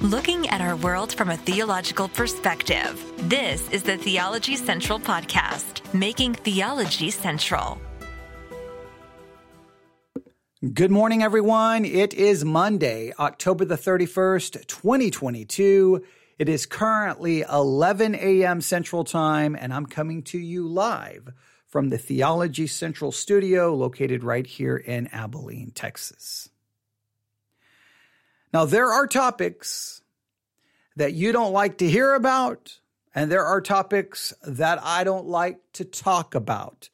looking at our world from a theological perspective. This is the Theology Central Podcast, making theology central. Good morning, everyone. It is Monday, October the 31st, 2022. It is currently 11 a.m. Central Time, and I'm coming to you live from the Theology Central studio located right here in Abilene, Texas. Now, there are topics that you don't like to hear about, and there are topics that I don't like to talk about.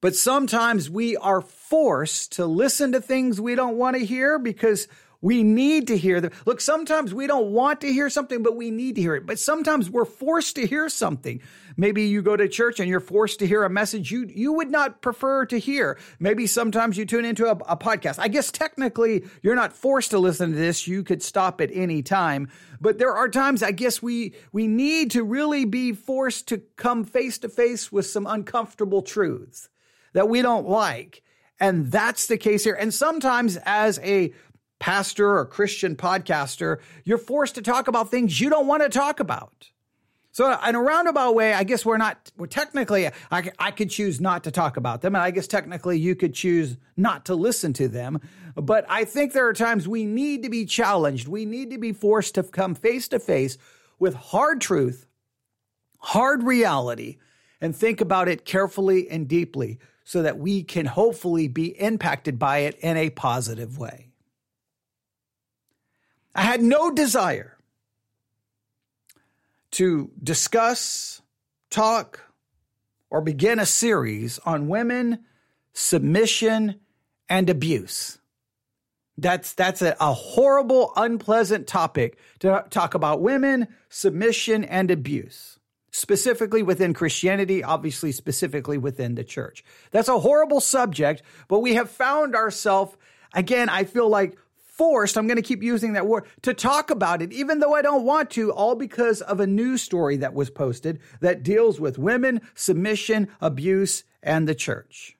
But sometimes we are forced to listen to things we don't want to hear because we need to hear them. Look, sometimes we don't want to hear something, but we need to hear it. But sometimes we're forced to hear something. Maybe you go to church and you're forced to hear a message you, you would not prefer to hear. Maybe sometimes you tune into a, a podcast. I guess technically you're not forced to listen to this. You could stop at any time. But there are times I guess we, we need to really be forced to come face to face with some uncomfortable truths that we don't like. And that's the case here. And sometimes as a pastor or Christian podcaster, you're forced to talk about things you don't want to talk about. So in a roundabout way, I guess we're not, we're technically, I, I could choose not to talk about them. And I guess technically you could choose not to listen to them. But I think there are times we need to be challenged. We need to be forced to come face to face with hard truth, hard reality, and think about it carefully and deeply so that we can hopefully be impacted by it in a positive way. I had no desire to discuss, talk, or begin a series on women, submission, and abuse. That's that's a, a, horrible, unpleasant topic to talk about women, submission, and abuse. Specifically within Christianity, obviously specifically within the church. That's a horrible subject, but we have found ourselves, again, I feel like forced, I'm going to keep using that word, to talk about it, even though I don't want to, all because of a news story that was posted that deals with women, submission, abuse, and the church.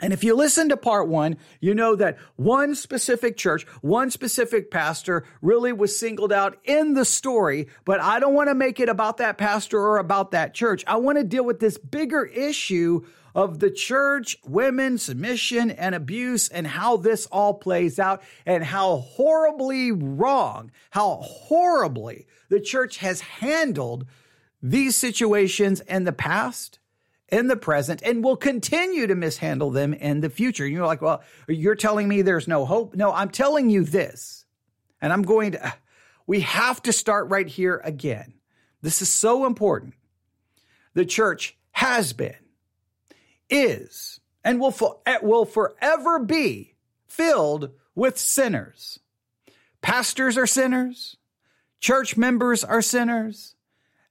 And if you listen to part one, you know that one specific church, one specific pastor really was singled out in the story, but I don't want to make it about that pastor or about that church. I want to deal with this bigger issue of the church, women, submission, and abuse, and how this all plays out, and how horribly wrong, how horribly the church has handled these situations in the past, in the present, and will continue to mishandle them in the future. You're like, well, you're telling me there's no hope. No, I'm telling you this, and I'm going to, we have to start right here again. This is so important. The church has been is and will, for, eh, will forever be filled with sinners. Pastors are sinners. Church members are sinners.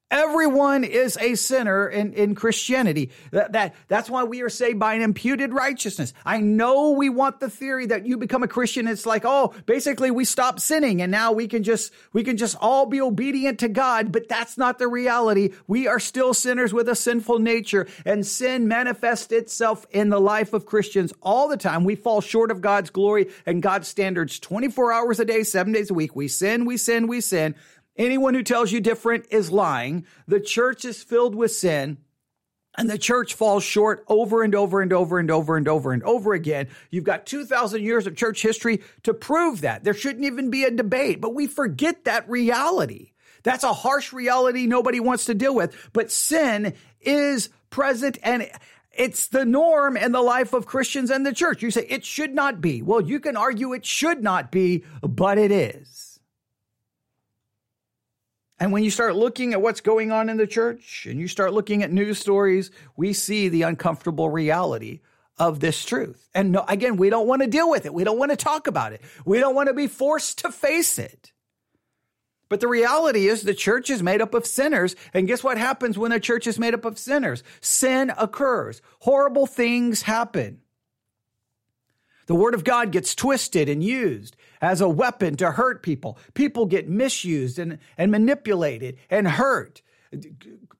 Everyone is a sinner in, in Christianity. That, that, that's why we are saved by an imputed righteousness. I know we want the theory that you become a Christian. It's like, oh, basically we stop sinning and now we can just, we can just all be obedient to God. But that's not the reality. We are still sinners with a sinful nature and sin manifests itself in the life of Christians all the time. We fall short of God's glory and God's standards 24 hours a day, seven days a week. We sin, we sin, we sin. Anyone who tells you different is lying. The church is filled with sin. And the church falls short over and over and over and over and over and over again. You've got 2,000 years of church history to prove that. There shouldn't even be a debate, but we forget that reality. That's a harsh reality nobody wants to deal with. But sin is present and it's the norm in the life of Christians and the church. You say it should not be. Well, you can argue it should not be, but it is. And when you start looking at what's going on in the church and you start looking at news stories, we see the uncomfortable reality of this truth. And no, again, we don't want to deal with it. We don't want to talk about it. We don't want to be forced to face it. But the reality is the church is made up of sinners. And guess what happens when a church is made up of sinners? Sin occurs. Horrible things happen. The word of God gets twisted and used as a weapon to hurt people. People get misused and, and manipulated and hurt.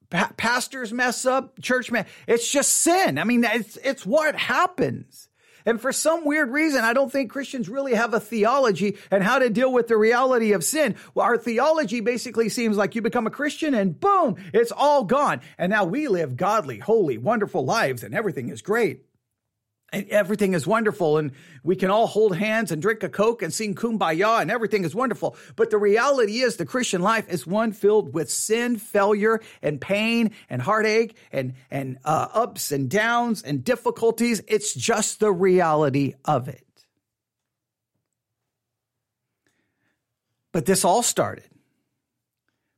Pa- pastors mess up, church man. It's just sin. I mean, it's, it's what happens. And for some weird reason, I don't think Christians really have a theology and how to deal with the reality of sin. Well, our theology basically seems like you become a Christian and boom, it's all gone. And now we live godly, holy, wonderful lives and everything is great and everything is wonderful and we can all hold hands and drink a coke and sing kumbaya and everything is wonderful. But the reality is the christian life is one filled with sin failure and pain and heartache and and uh, ups and downs and difficulties. It's just the reality of it. But this all started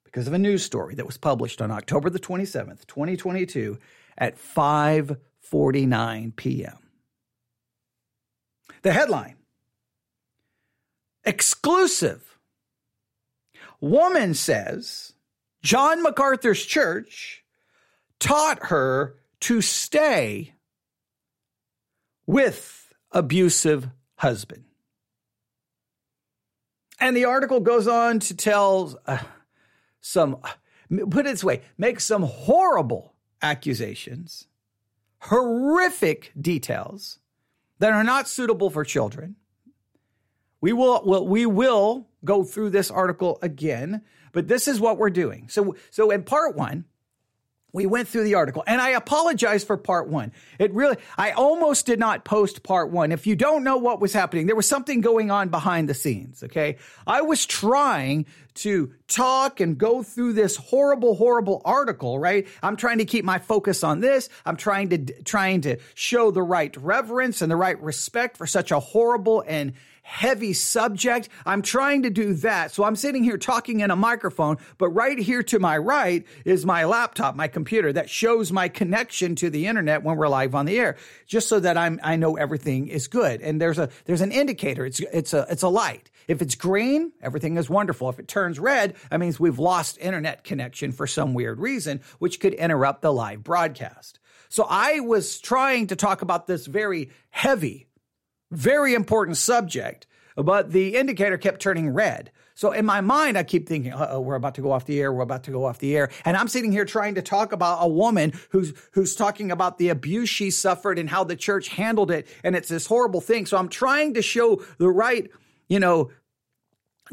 because of a news story that was published on october the 27th 2022 at 5:49 p.m. The headline Exclusive. Woman says John MacArthur's church taught her to stay with abusive husband. And the article goes on to tell uh, some, put it this way, make some horrible accusations, horrific details that are not suitable for children. We will, well, we will go through this article again, but this is what we're doing. So, so in part one, we went through the article and I apologize for part one. It really, I almost did not post part one. If you don't know what was happening, there was something going on behind the scenes. Okay. I was trying to talk and go through this horrible, horrible article, right? I'm trying to keep my focus on this. I'm trying to, trying to show the right reverence and the right respect for such a horrible and heavy subject. I'm trying to do that. So I'm sitting here talking in a microphone, but right here to my right is my laptop, my computer that shows my connection to the internet when we're live on the air, just so that I'm, I know everything is good. And there's a, there's an indicator. It's, it's a, it's a light. If it's green, everything is wonderful. If it turns red, that means we've lost internet connection for some weird reason, which could interrupt the live broadcast. So I was trying to talk about this very heavy very important subject, but the indicator kept turning red. So in my mind, I keep thinking, oh, we're about to go off the air. We're about to go off the air. And I'm sitting here trying to talk about a woman who's, who's talking about the abuse she suffered and how the church handled it. And it's this horrible thing. So I'm trying to show the right, you know,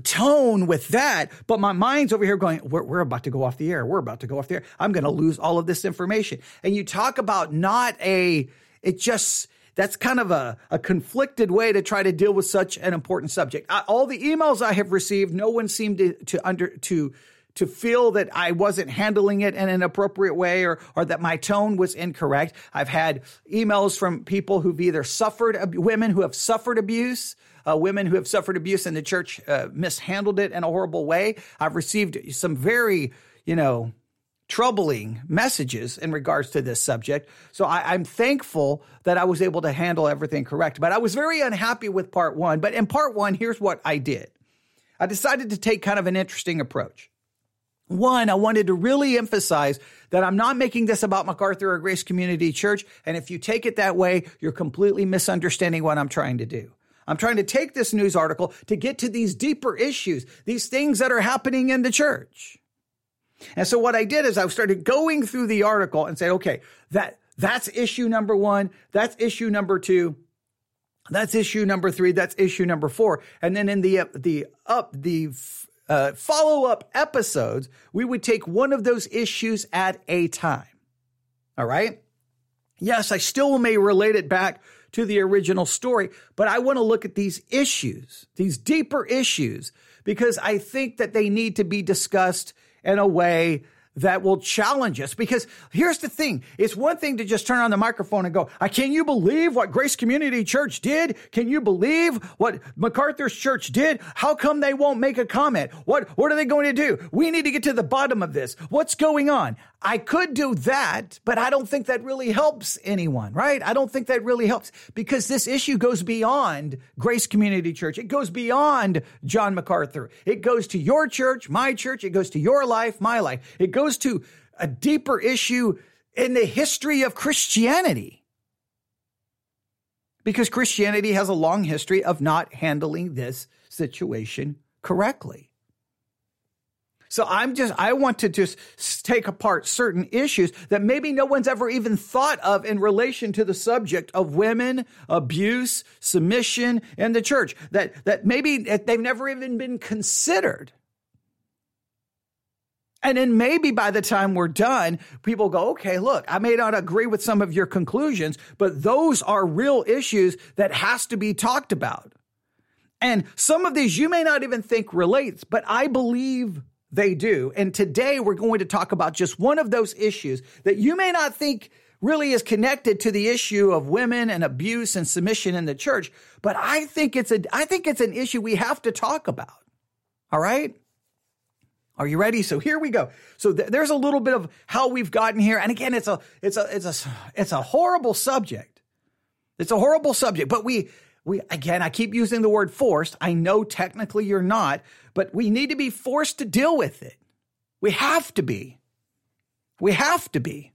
tone with that, but my mind's over here going, we're, we're about to go off the air. We're about to go off the air. I'm going to lose all of this information. And you talk about not a, it just, that's kind of a, a conflicted way to try to deal with such an important subject. I, all the emails I have received, no one seemed to, to under to to feel that I wasn't handling it in an appropriate way or, or that my tone was incorrect. I've had emails from people who've either suffered, women who have suffered abuse, uh, women who have suffered abuse and the church uh, mishandled it in a horrible way. I've received some very, you know, troubling messages in regards to this subject. So I, am thankful that I was able to handle everything correct. But I was very unhappy with part one. But in part one, here's what I did I decided to take kind of an interesting approach. One, I wanted to really emphasize that I'm not making this about MacArthur or Grace Community Church. And if you take it that way, you're completely misunderstanding what I'm trying to do. I'm trying to take this news article to get to these deeper issues, these things that are happening in the church. And so what I did is I started going through the article and said, okay, that that's issue number one. That's issue number two. That's issue number three. That's issue number four. And then in the, the up, the, uh, follow up episodes, we would take one of those issues at a time. All right. Yes, I still may relate it back to the original story, but I want to look at these issues, these deeper issues, because I think that they need to be discussed in a way that will challenge us. Because here's the thing. It's one thing to just turn on the microphone and go, can you believe what Grace Community Church did? Can you believe what MacArthur's church did? How come they won't make a comment? What, what are they going to do? We need to get to the bottom of this. What's going on? I could do that, but I don't think that really helps anyone, right? I don't think that really helps because this issue goes beyond Grace Community Church. It goes beyond John MacArthur. It goes to your church, my church. It goes to your life, my life. It goes to a deeper issue in the history of Christianity. Because Christianity has a long history of not handling this situation correctly. So I'm just, I want to just take apart certain issues that maybe no one's ever even thought of in relation to the subject of women, abuse, submission, and the church that, that maybe they've never even been considered. And then maybe by the time we're done, people go, okay, look, I may not agree with some of your conclusions, but those are real issues that has to be talked about. And some of these you may not even think relates, but I believe they do. And today we're going to talk about just one of those issues that you may not think really is connected to the issue of women and abuse and submission in the church, but I think it's a I think it's an issue we have to talk about. All right? Are you ready? So here we go. So th- there's a little bit of how we've gotten here. And again, it's a it's a it's a it's a horrible subject. It's a horrible subject, but we we again, I keep using the word forced. I know technically you're not, but we need to be forced to deal with it. We have to be. We have to be.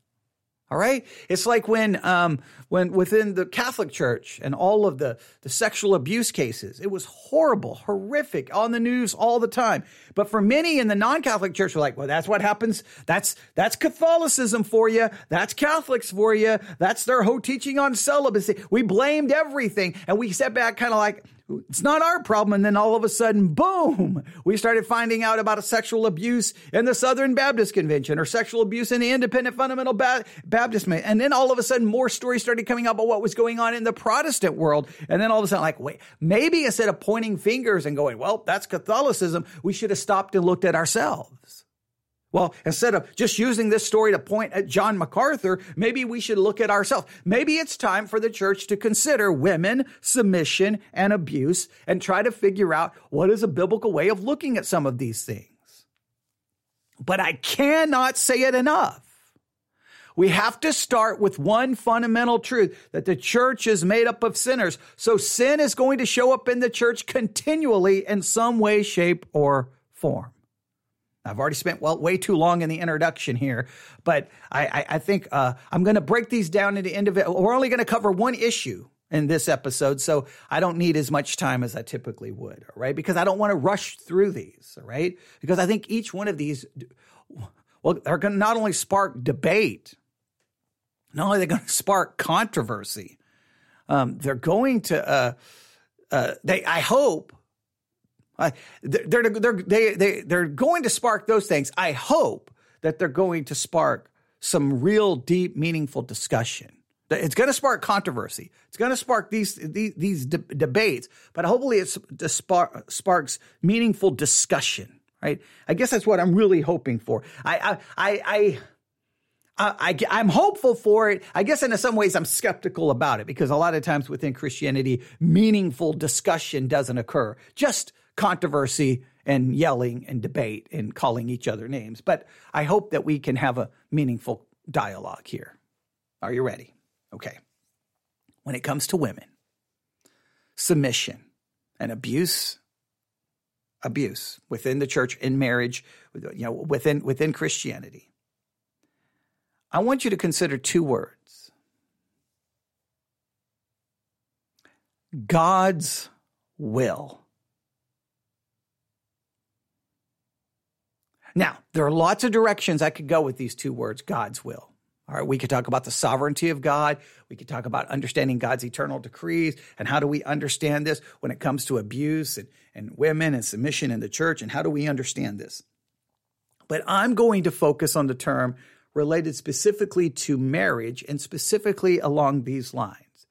All right. It's like when, um, when within the Catholic Church and all of the, the sexual abuse cases, it was horrible, horrific on the news all the time. But for many in the non-Catholic Church, we're like, well, that's what happens. That's, that's Catholicism for you. That's Catholics for you. That's their whole teaching on celibacy. We blamed everything and we sat back kind of like, it's not our problem. And then all of a sudden, boom, we started finding out about sexual abuse in the Southern Baptist Convention or sexual abuse in the Independent Fundamental ba- Baptist. And then all of a sudden, more stories started coming up about what was going on in the Protestant world. And then all of a sudden, like, wait, maybe instead of pointing fingers and going, well, that's Catholicism, we should have stopped and looked at ourselves. Well, instead of just using this story to point at John MacArthur, maybe we should look at ourselves. Maybe it's time for the church to consider women, submission, and abuse and try to figure out what is a biblical way of looking at some of these things. But I cannot say it enough. We have to start with one fundamental truth that the church is made up of sinners. So sin is going to show up in the church continually in some way, shape, or form. I've already spent well way too long in the introduction here, but I, I, I think uh, I'm going to break these down into individual. We're only going to cover one issue in this episode, so I don't need as much time as I typically would. All right, because I don't want to rush through these. All right, because I think each one of these, well, they're going to not only spark debate, not only are they going to spark controversy, um, they're going to. Uh, uh, they, I hope they're, they're, they, they, they're going to spark those things. I hope that they're going to spark some real deep, meaningful discussion. It's going to spark controversy. It's going to spark these these, these de- debates, but hopefully it spark, sparks meaningful discussion. Right? I guess that's what I'm really hoping for. I I I. I, I, am hopeful for it. I guess in some ways I'm skeptical about it because a lot of times within Christianity, meaningful discussion doesn't occur. Just controversy and yelling and debate and calling each other names. But I hope that we can have a meaningful dialogue here. Are you ready? Okay. When it comes to women, submission and abuse, abuse within the church, in marriage, you know, within within Christianity. I want you to consider two words. God's will. Now, there are lots of directions I could go with these two words, God's will. All right, we could talk about the sovereignty of God. We could talk about understanding God's eternal decrees and how do we understand this when it comes to abuse and, and women and submission in the church and how do we understand this? But I'm going to focus on the term related specifically to marriage and specifically along these lines.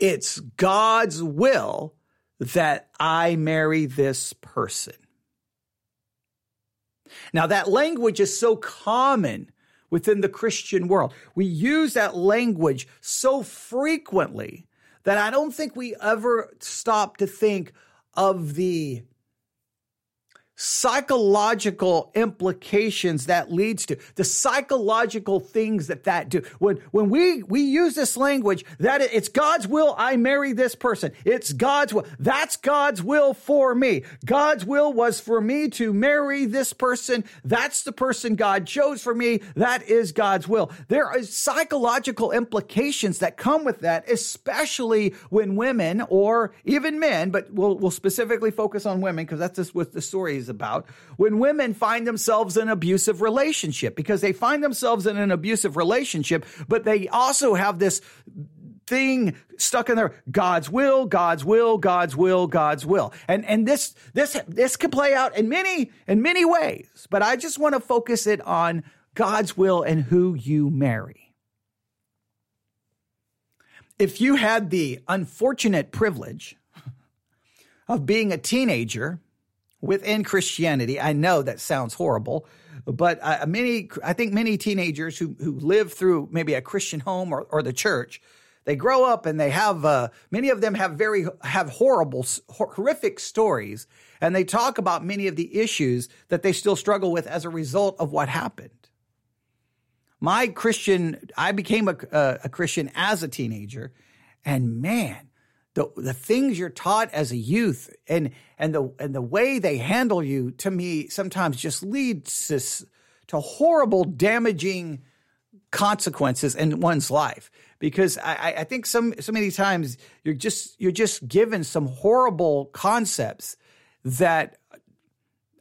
It's God's will that I marry this person. Now, that language is so common within the Christian world. We use that language so frequently that I don't think we ever stop to think of the psychological implications that leads to the psychological things that that do. When when we we use this language that it's god's will i marry this person. It's god's will. That's god's will for me. God's will was for me to marry this person. That's the person god chose for me. That is god's will. There are psychological implications that come with that especially when women or even men but we'll we'll specifically focus on women because that's just what the story is about when women find themselves in an abusive relationship because they find themselves in an abusive relationship, but they also have this thing stuck in there God's will, God's will, God's will, God's will. And and this this this can play out in many in many ways, but I just want to focus it on God's will and who you marry. If you had the unfortunate privilege of being a teenager within Christianity, I know that sounds horrible, but uh, many, I think many teenagers who, who live through maybe a Christian home or, or the church, they grow up and they have, uh, many of them have very, have horrible, horrific stories. And they talk about many of the issues that they still struggle with as a result of what happened. My Christian, I became a, a, a Christian as a teenager and man, the the things you're taught as a youth and and the and the way they handle you to me sometimes just leads to, to horrible damaging consequences in one's life because I, I think some so many times you're just you're just given some horrible concepts that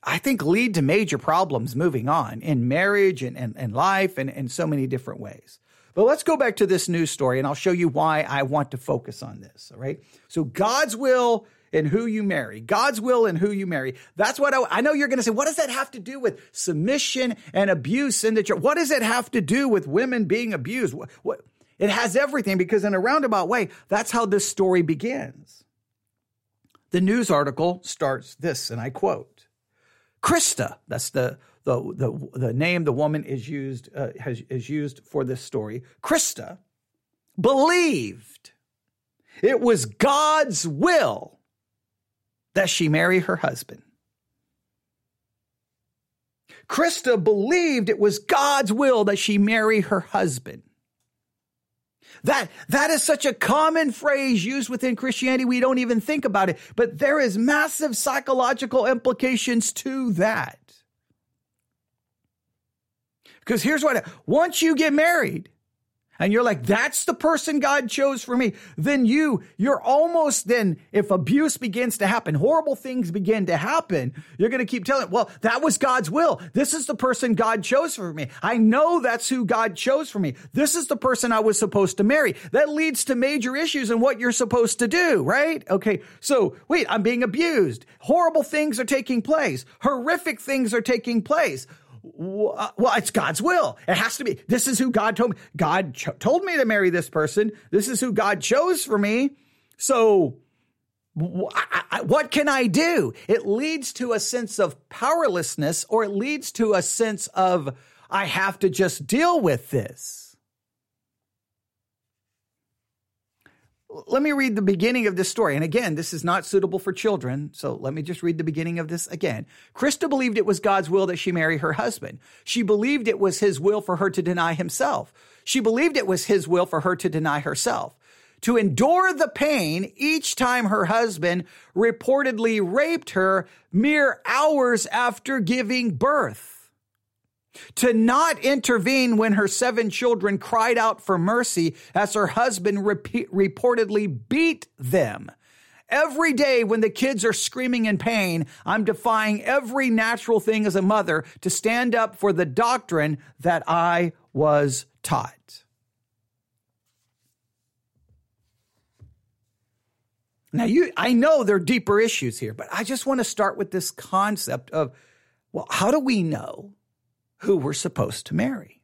I think lead to major problems moving on in marriage and, and, and life and in so many different ways. But let's go back to this news story and I'll show you why I want to focus on this. All right. So God's will and who you marry. God's will and who you marry. That's what I, I know you're going to say. What does that have to do with submission and abuse in the church? What does it have to do with women being abused? What, what, it has everything because in a roundabout way, that's how this story begins. The news article starts this, and I quote, Krista, that's the the, the, the name the woman is used, uh, has, is used for this story, Krista, believed it was God's will that she marry her husband. Krista believed it was God's will that she marry her husband. That, that is such a common phrase used within Christianity. We don't even think about it, but there is massive psychological implications to that. Because here's what, once you get married, and you're like, that's the person God chose for me, then you, you're almost then, if abuse begins to happen, horrible things begin to happen, you're going to keep telling, well, that was God's will. This is the person God chose for me. I know that's who God chose for me. This is the person I was supposed to marry. That leads to major issues in what you're supposed to do, right? Okay. So wait, I'm being abused. Horrible things are taking place. Horrific things are taking place. Well, it's God's will. It has to be. This is who God told me. God cho- told me to marry this person. This is who God chose for me. So, what can I do? It leads to a sense of powerlessness or it leads to a sense of, I have to just deal with this. Let me read the beginning of this story. And again, this is not suitable for children. So let me just read the beginning of this again. Krista believed it was God's will that she marry her husband. She believed it was his will for her to deny himself. She believed it was his will for her to deny herself. To endure the pain each time her husband reportedly raped her mere hours after giving birth to not intervene when her seven children cried out for mercy as her husband repeat, reportedly beat them. Every day when the kids are screaming in pain, I'm defying every natural thing as a mother to stand up for the doctrine that I was taught. Now you I know there are deeper issues here, but I just want to start with this concept of well, how do we know who we're supposed to marry.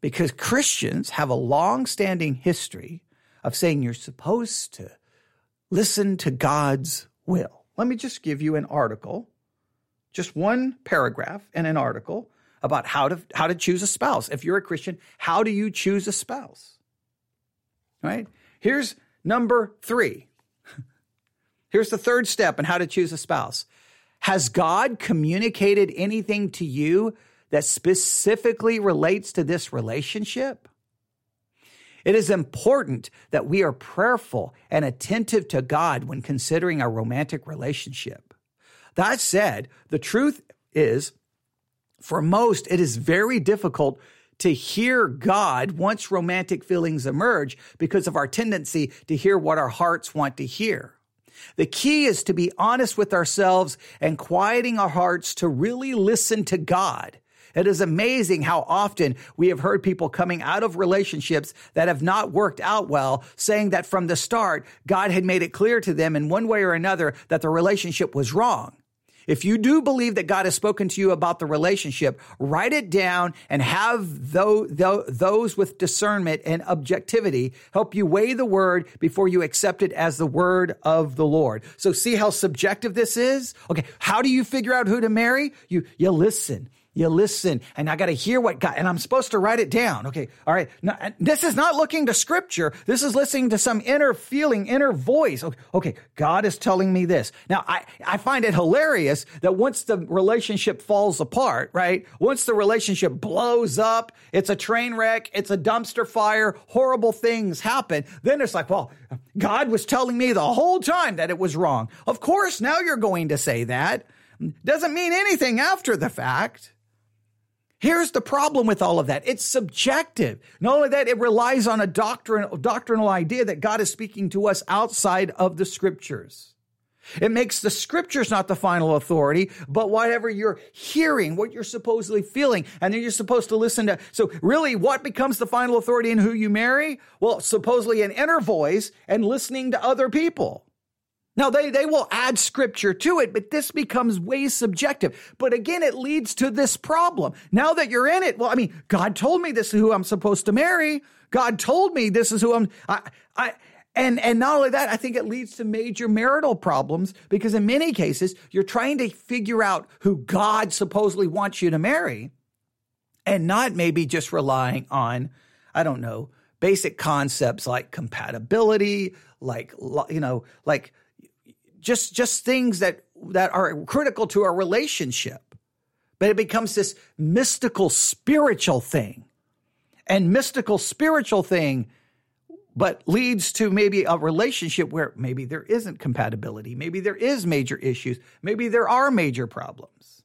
Because Christians have a long standing history of saying you're supposed to listen to God's will. Let me just give you an article, just one paragraph in an article about how to, how to choose a spouse. If you're a Christian, how do you choose a spouse? Right? Here's number three. Here's the third step in how to choose a spouse. Has God communicated anything to you that specifically relates to this relationship? It is important that we are prayerful and attentive to God when considering a romantic relationship. That said, the truth is, for most, it is very difficult to hear God once romantic feelings emerge because of our tendency to hear what our hearts want to hear. The key is to be honest with ourselves and quieting our hearts to really listen to God. It is amazing how often we have heard people coming out of relationships that have not worked out well, saying that from the start, God had made it clear to them in one way or another that the relationship was wrong. If you do believe that God has spoken to you about the relationship, write it down and have those with discernment and objectivity help you weigh the word before you accept it as the word of the Lord. So see how subjective this is? Okay. How do you figure out who to marry? You, you listen you listen and I got to hear what God, and I'm supposed to write it down. Okay. All right. Now, this is not looking to scripture. This is listening to some inner feeling, inner voice. Okay. okay God is telling me this. Now, I, I find it hilarious that once the relationship falls apart, right? Once the relationship blows up, it's a train wreck, it's a dumpster fire, horrible things happen. Then it's like, well, God was telling me the whole time that it was wrong. Of course, now you're going to say that. Doesn't mean anything after the fact. Here's the problem with all of that. It's subjective. Not only that, it relies on a doctrinal, doctrinal idea that God is speaking to us outside of the scriptures. It makes the scriptures not the final authority, but whatever you're hearing, what you're supposedly feeling, and then you're supposed to listen to. So really, what becomes the final authority in who you marry? Well, supposedly an inner voice and listening to other people. Now they, they will add scripture to it, but this becomes way subjective. But again, it leads to this problem. Now that you're in it, well, I mean, God told me this is who I'm supposed to marry. God told me this is who I'm, I, I, and, and not only that, I think it leads to major marital problems because in many cases, you're trying to figure out who God supposedly wants you to marry and not maybe just relying on, I don't know, basic concepts like compatibility, like, you know, like, just just things that that are critical to our relationship. But it becomes this mystical spiritual thing. And mystical spiritual thing but leads to maybe a relationship where maybe there isn't compatibility. Maybe there is major issues. Maybe there are major problems.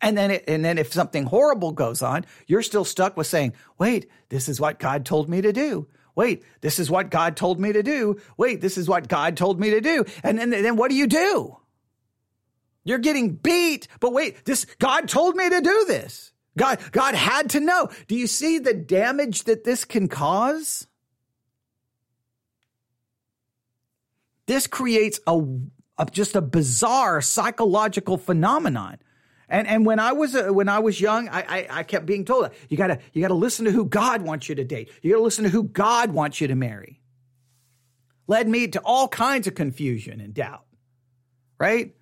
And then it, and then if something horrible goes on you're still stuck with saying wait this is what god told me to do Wait, this is what God told me to do. Wait, this is what God told me to do. And then, then what do you do? You're getting beat, but wait, this, God told me to do this. God, God had to know. Do you see the damage that this can cause? This creates a, a just a bizarre psychological phenomenon and and when I was uh, when I was young, I, I, I kept being told you gotta you gotta listen to who God wants you to date. You gotta listen to who God wants you to marry. Led me to all kinds of confusion and doubt. Right?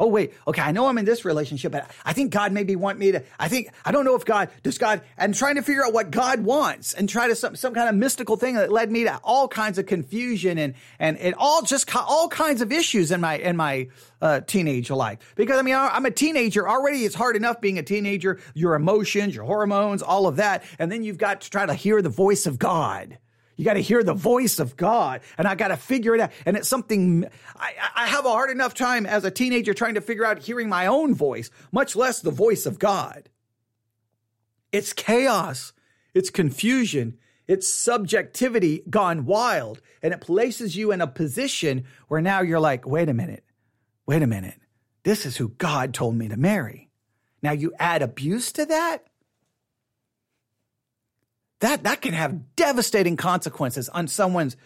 Oh, wait. Okay. I know I'm in this relationship, but I think God maybe want me to, I think, I don't know if God, does God, I'm trying to figure out what God wants and try to some, some kind of mystical thing that led me to all kinds of confusion and, and, and all just all kinds of issues in my, in my, uh, teenage life. Because I mean, I'm a teenager already. It's hard enough being a teenager, your emotions, your hormones, all of that. And then you've got to try to hear the voice of God. You got to hear the voice of God, and I got to figure it out. And it's something I, I have a hard enough time as a teenager trying to figure out hearing my own voice, much less the voice of God. It's chaos, it's confusion, it's subjectivity gone wild, and it places you in a position where now you're like, wait a minute, wait a minute, this is who God told me to marry. Now you add abuse to that, that that can have devastating consequences on someone's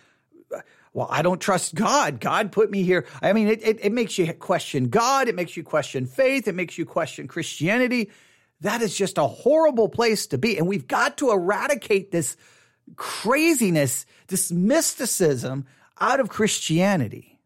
well i don't trust god. God put me here. I mean it, it, it, makes you question god. It makes you question faith. It makes you question christianity. That is just a horrible place to be. And we've got to eradicate this craziness this mysticism out of christianity.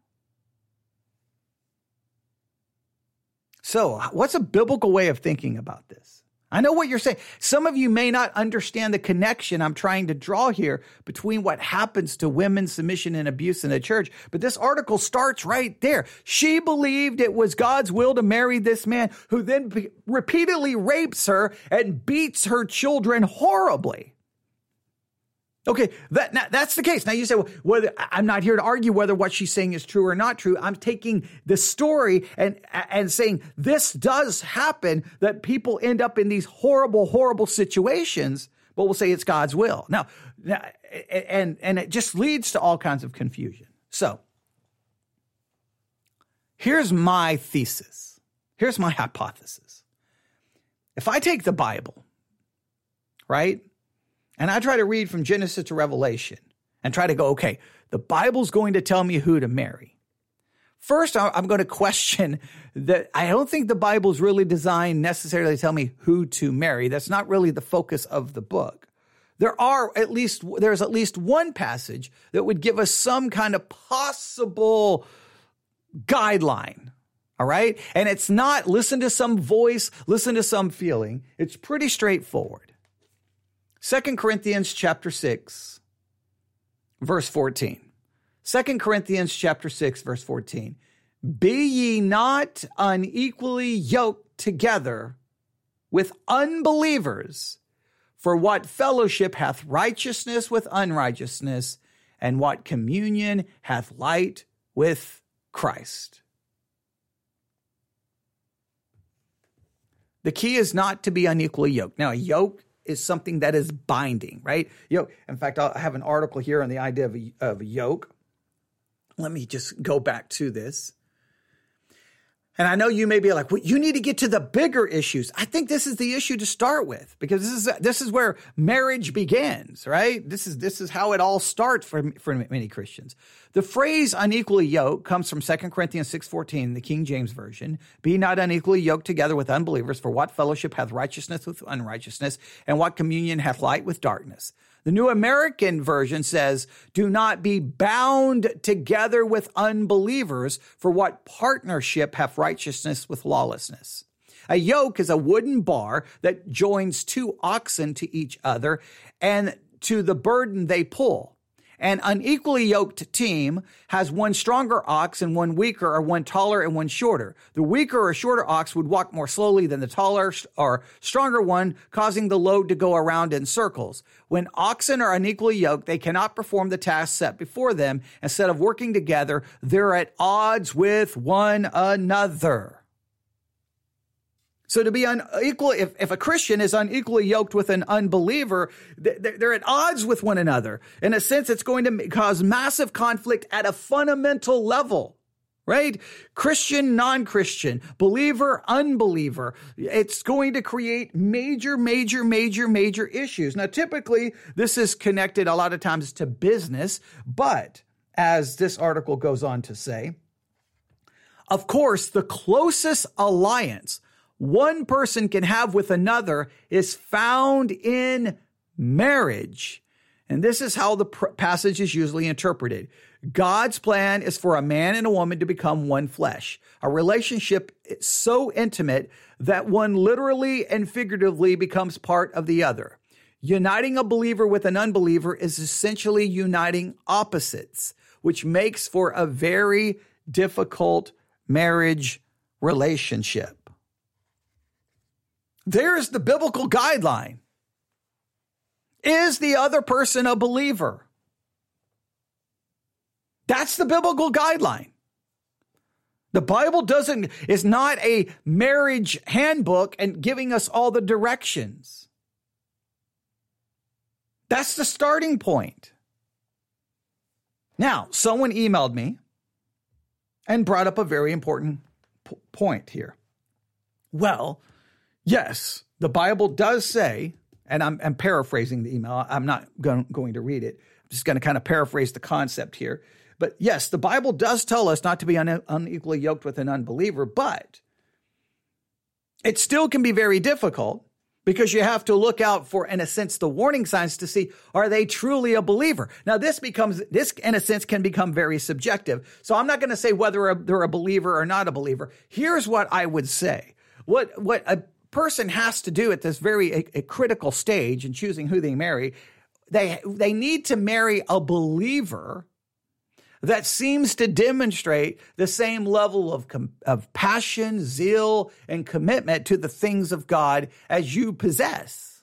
So what's a biblical way of thinking about this I know what you're saying. Some of you may not understand the connection I'm trying to draw here between what happens to women's submission and abuse in the church, but this article starts right there. She believed it was God's will to marry this man who then repeatedly rapes her and beats her children horribly. Okay, that now, that's the case. Now you say, well, whether I'm not here to argue whether what she's saying is true or not true. I'm taking the story and and saying this does happen that people end up in these horrible, horrible situations. But we'll say it's God's will. Now, now and and it just leads to all kinds of confusion. So here's my thesis. Here's my hypothesis. If I take the Bible, right, and I try to read from Genesis to Revelation and try to go, okay, the Bible's going to tell me who to marry. First, I'm going to question that I don't think the Bible's really designed necessarily to tell me who to marry. That's not really the focus of the book. There are at least, there's at least one passage that would give us some kind of possible guideline. All right. And it's not listen to some voice, listen to some feeling. It's pretty straightforward. Second Corinthians chapter 6, verse 14. 2 Corinthians chapter 6 verse 14. Be ye not unequally yoked together with unbelievers, for what fellowship hath righteousness with unrighteousness, and what communion hath light with Christ? The key is not to be unequally yoked. Now, a yoke is something that is binding, right? Yoke. In fact, I have an article here on the idea of a, of a yoke let me just go back to this. And I know you may be like, well, you need to get to the bigger issues. I think this is the issue to start with because this is this is where marriage begins, right? This is this is how it all starts for for many Christians. The phrase unequally yoked comes from 2 Corinthians 6:14, the King James version. Be not unequally yoked together with unbelievers, for what fellowship hath righteousness with unrighteousness, and what communion hath light with darkness? The New American Version says, Do not be bound together with unbelievers, for what partnership hath righteousness with lawlessness? A yoke is a wooden bar that joins two oxen to each other and to the burden they pull. An unequally yoked team has one stronger ox and one weaker, or one taller and one shorter. The weaker or shorter ox would walk more slowly than the taller or stronger one, causing the load to go around in circles. When oxen are unequally yoked, they cannot perform the task set before them. Instead of working together, they're at odds with one another. So to be unequal, if, if a Christian is unequally yoked with an unbeliever, they're at odds with one another. In a sense, it's going to cause massive conflict at a fundamental level right? Christian, non-Christian, believer, unbeliever. It's going to create major, major, major, major issues. Now, typically this is connected a lot of times to business, but as this article goes on to say, of course, the closest alliance one person can have with another is found in marriage. And this is how the pr- passage is usually interpreted. God's plan is for a man and a woman to become one flesh. A relationship so intimate that one literally and figuratively becomes part of the other. Uniting a believer with an unbeliever is essentially uniting opposites, which makes for a very difficult marriage relationship. There's the biblical guideline. Is the other person a believer? That's the biblical guideline. The Bible doesn't, is not a marriage handbook and giving us all the directions. That's the starting point. Now, someone emailed me and brought up a very important p- point here. Well, Yes, the Bible does say, and I'm, I'm paraphrasing the email. I'm not going, going to read it. I'm just going to kind of paraphrase the concept here. But yes, the Bible does tell us not to be un- unequally yoked with an unbeliever, but it still can be very difficult because you have to look out for, in a sense, the warning signs to see are they truly a believer. Now, this becomes this, in a sense, can become very subjective. So I'm not going to say whether they're a believer or not a believer. Here's what I would say: what what a person has to do at this very a, a critical stage in choosing who they marry, they they need to marry a believer that seems to demonstrate the same level of, of passion, zeal, and commitment to the things of God as you possess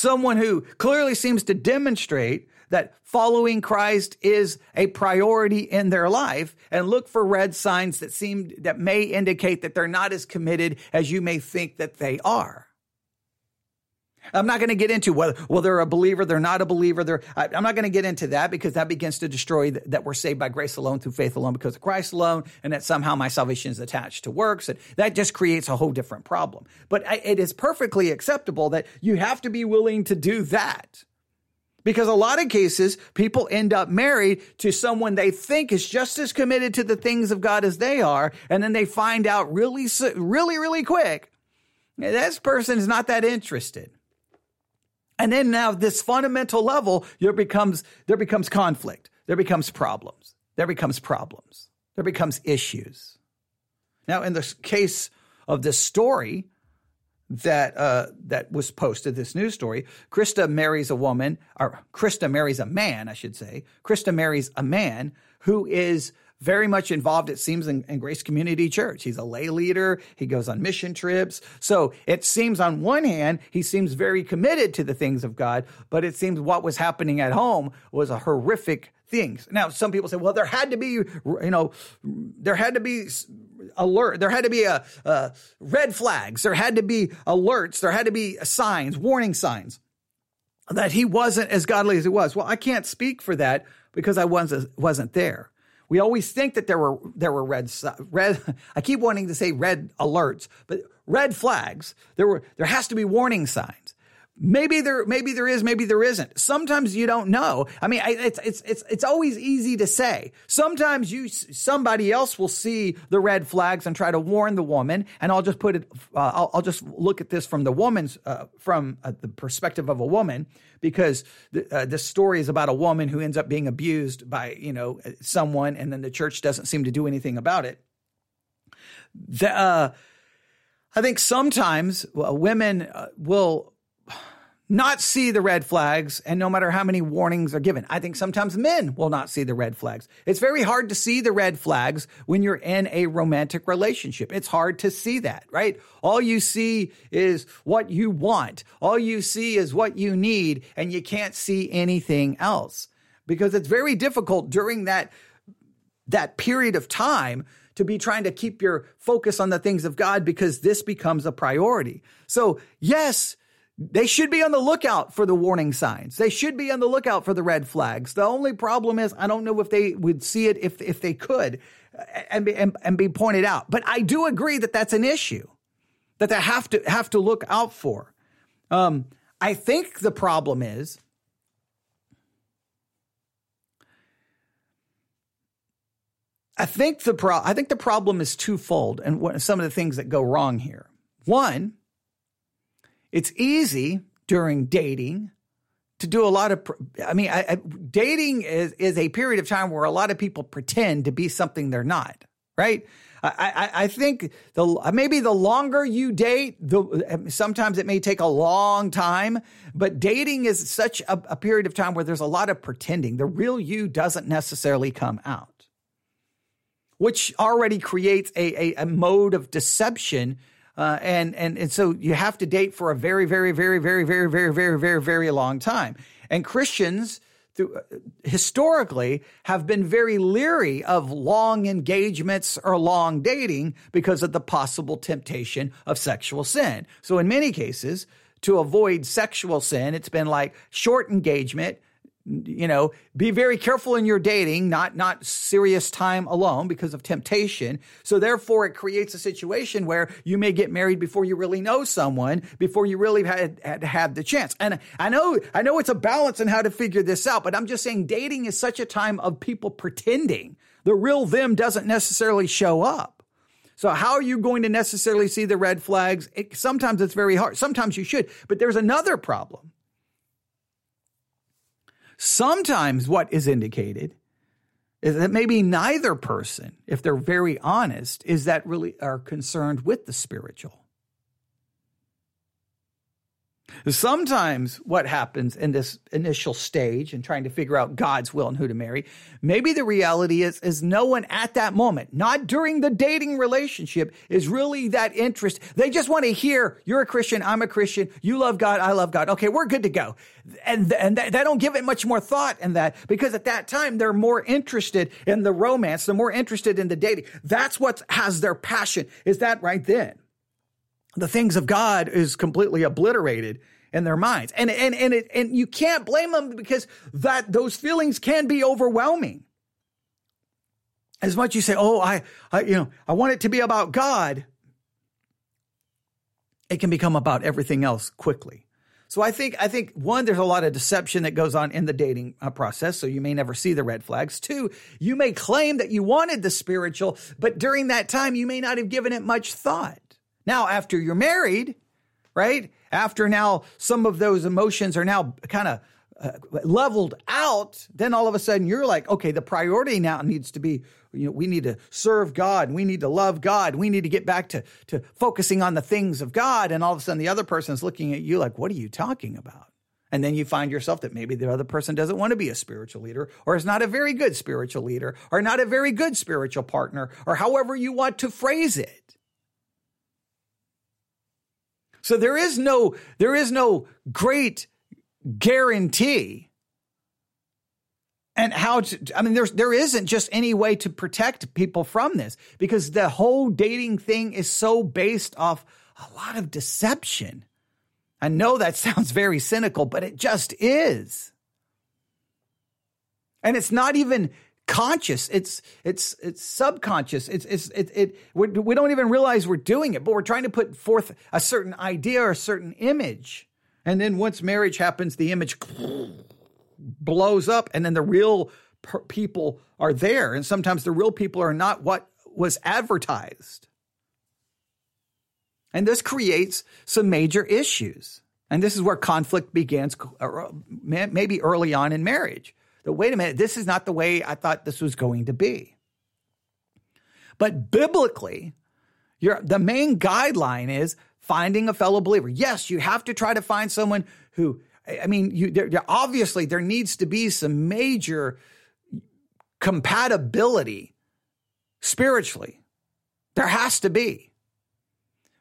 someone who clearly seems to demonstrate that following Christ is a priority in their life and look for red signs that seem that may indicate that they're not as committed as you may think that they are. I'm not going to get into whether well they're a believer, they're not a believer. They're I, am not going to get into that because that begins to destroy th- that we're saved by grace alone through faith alone because of Christ alone, and that somehow my salvation is attached to works, and that just creates a whole different problem. But I, it is perfectly acceptable that you have to be willing to do that. Because a lot of cases, people end up married to someone they think is just as committed to the things of God as they are. And then they find out really, really, really quick, this person is not that interested. And then now this fundamental level, there becomes, there becomes conflict. There becomes problems. There becomes problems. There becomes issues. Now, in the case of this story that uh, that was posted, this news story, Krista marries a woman, or Krista marries a man, I should say. Krista marries a man who is very much involved, it seems, in, in, Grace Community Church. He's a lay leader. He goes on mission trips. So it seems on one hand, he seems very committed to the things of God, but it seems what was happening at home was a horrific things. Now, some people say, well, there had to be, you know, there had to be alert. There had to be a, a red flags. There had to be alerts. There had to be signs, warning signs that he wasn't as godly as he was. Well, I can't speak for that because I wasn't, wasn't there. We always think that there were there were red red. I keep wanting to say red alerts, but red flags. There were there has to be warning signs. Maybe there, maybe there is, maybe there isn't. Sometimes you don't know. I mean, it's it's it's it's always easy to say. Sometimes you somebody else will see the red flags and try to warn the woman. And I'll just put it. Uh, I'll, I'll, just look at this from the woman's uh, from uh, the perspective of a woman because the, uh, this story is about a woman who ends up being abused by you know someone, and then the church doesn't seem to do anything about it. The, uh, I think sometimes women uh, will not see the red flags, and no matter how many warnings are given. I think sometimes men will not see the red flags. It's very hard to see the red flags when you're in a romantic relationship. It's hard to see that, right? All you see is what you want. All you see is what you need, and you can't see anything else because it's very difficult during that that period of time to be trying to keep your focus on the things of God because this becomes a priority. So, yes, they should be on the lookout for the warning signs. They should be on the lookout for the red flags. The only problem is I don't know if they would see it if if they could and be, and, and be pointed out. But I do agree that that's an issue that they have to have to look out for. Um, I think the problem is I think the pro- I think the problem is twofold, and what, some of the things that go wrong here. One it's easy during dating to do a lot of i mean I, I, dating is, is a period of time where a lot of people pretend to be something they're not right I, I, I think the maybe the longer you date, the sometimes it may take a long time, but dating is such a, a period of time where there's a lot of pretending. The real you doesn't necessarily come out, which already creates a, a, a mode of deception uh, and, and, and so you have to date for a very, very, very, very, very, very, very, very, very long time. And Christians, through, uh, historically, have been very leery of long engagements or long dating because of the possible temptation of sexual sin. So in many cases, to avoid sexual sin, it's been like short engagement, you know be very careful in your dating not not serious time alone because of temptation. So therefore it creates a situation where you may get married before you really know someone before you really had had, had the chance. And i know i know it's a balance in how to figure this out but i'm just saying dating is such a time of people pretending. The real them doesn't necessarily show up. So how are you going to necessarily see the red flags? It, sometimes it's very hard. Sometimes you should but there's another problem Sometimes what is indicated is that maybe neither person, if they're very honest, is that really are concerned with the spiritual. Sometimes what happens in this initial stage and trying to figure out God's will and who to marry, maybe the reality is is no one at that moment, not during the dating relationship, is really that interest. They just want to hear you're a Christian, I'm a Christian, you love God, I love God. Okay, we're good to go. And and they don't give it much more thought in that because at that time they're more interested in the romance, they're more interested in the dating. That's what has their passion. Is that right then? The things of God is completely obliterated in their minds. And, and, and, it, and you can't blame them because that those feelings can be overwhelming. As much you say, oh, I, I, you know, I want it to be about God. It can become about everything else quickly. So I think I think one, there's a lot of deception that goes on in the dating uh, process, so you may never see the red flags. Two, you may claim that you wanted the spiritual, but during that time you may not have given it much thought. Now, after you're married, right? After now some of those emotions are now kind of uh, leveled out, then all of a sudden you're like, okay, the priority now needs to be, you know, we need to serve God. We need to love God. We need to get back to, to focusing on the things of God. And all of a sudden the other person is looking at you like, what are you talking about? And then you find yourself that maybe the other person doesn't want to be a spiritual leader or is not a very good spiritual leader or not a very good spiritual partner or however you want to phrase it. So there is no, there is no great guarantee and how to, I mean, there's, there isn't just any way to protect people from this because the whole dating thing is so based off a lot of deception. I know that sounds very cynical, but it just is. And it's not even conscious. It's, it's, it's subconscious. It's, it's, it, it, we don't even realize we're doing it, but we're trying to put forth a certain idea or a certain image. And then once marriage happens, the image blows up, and then the real per- people are there. And sometimes the real people are not what was advertised. And this creates some major issues. And this is where conflict begins, uh, maybe early on in marriage. That wait a minute, this is not the way I thought this was going to be. But biblically, the main guideline is finding a fellow believer. Yes, you have to try to find someone who, I mean, you, there, there, obviously there needs to be some major compatibility spiritually. There has to be.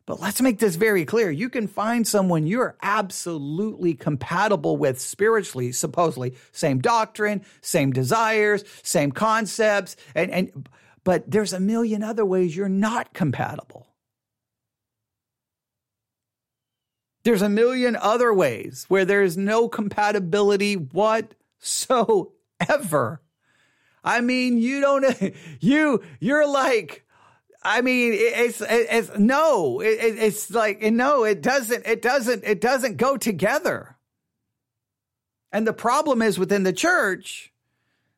But let's make this very clear. You can find someone you're absolutely compatible with spiritually, supposedly, same doctrine, same desires, same concepts, and, and but there's a million other ways you're not compatible. There's a million other ways where there's no compatibility whatsoever. I mean, you don't, you, you're like, I mean, it's, it's, no, it's like, no, it doesn't, it doesn't, it doesn't go together. And the problem is within the church,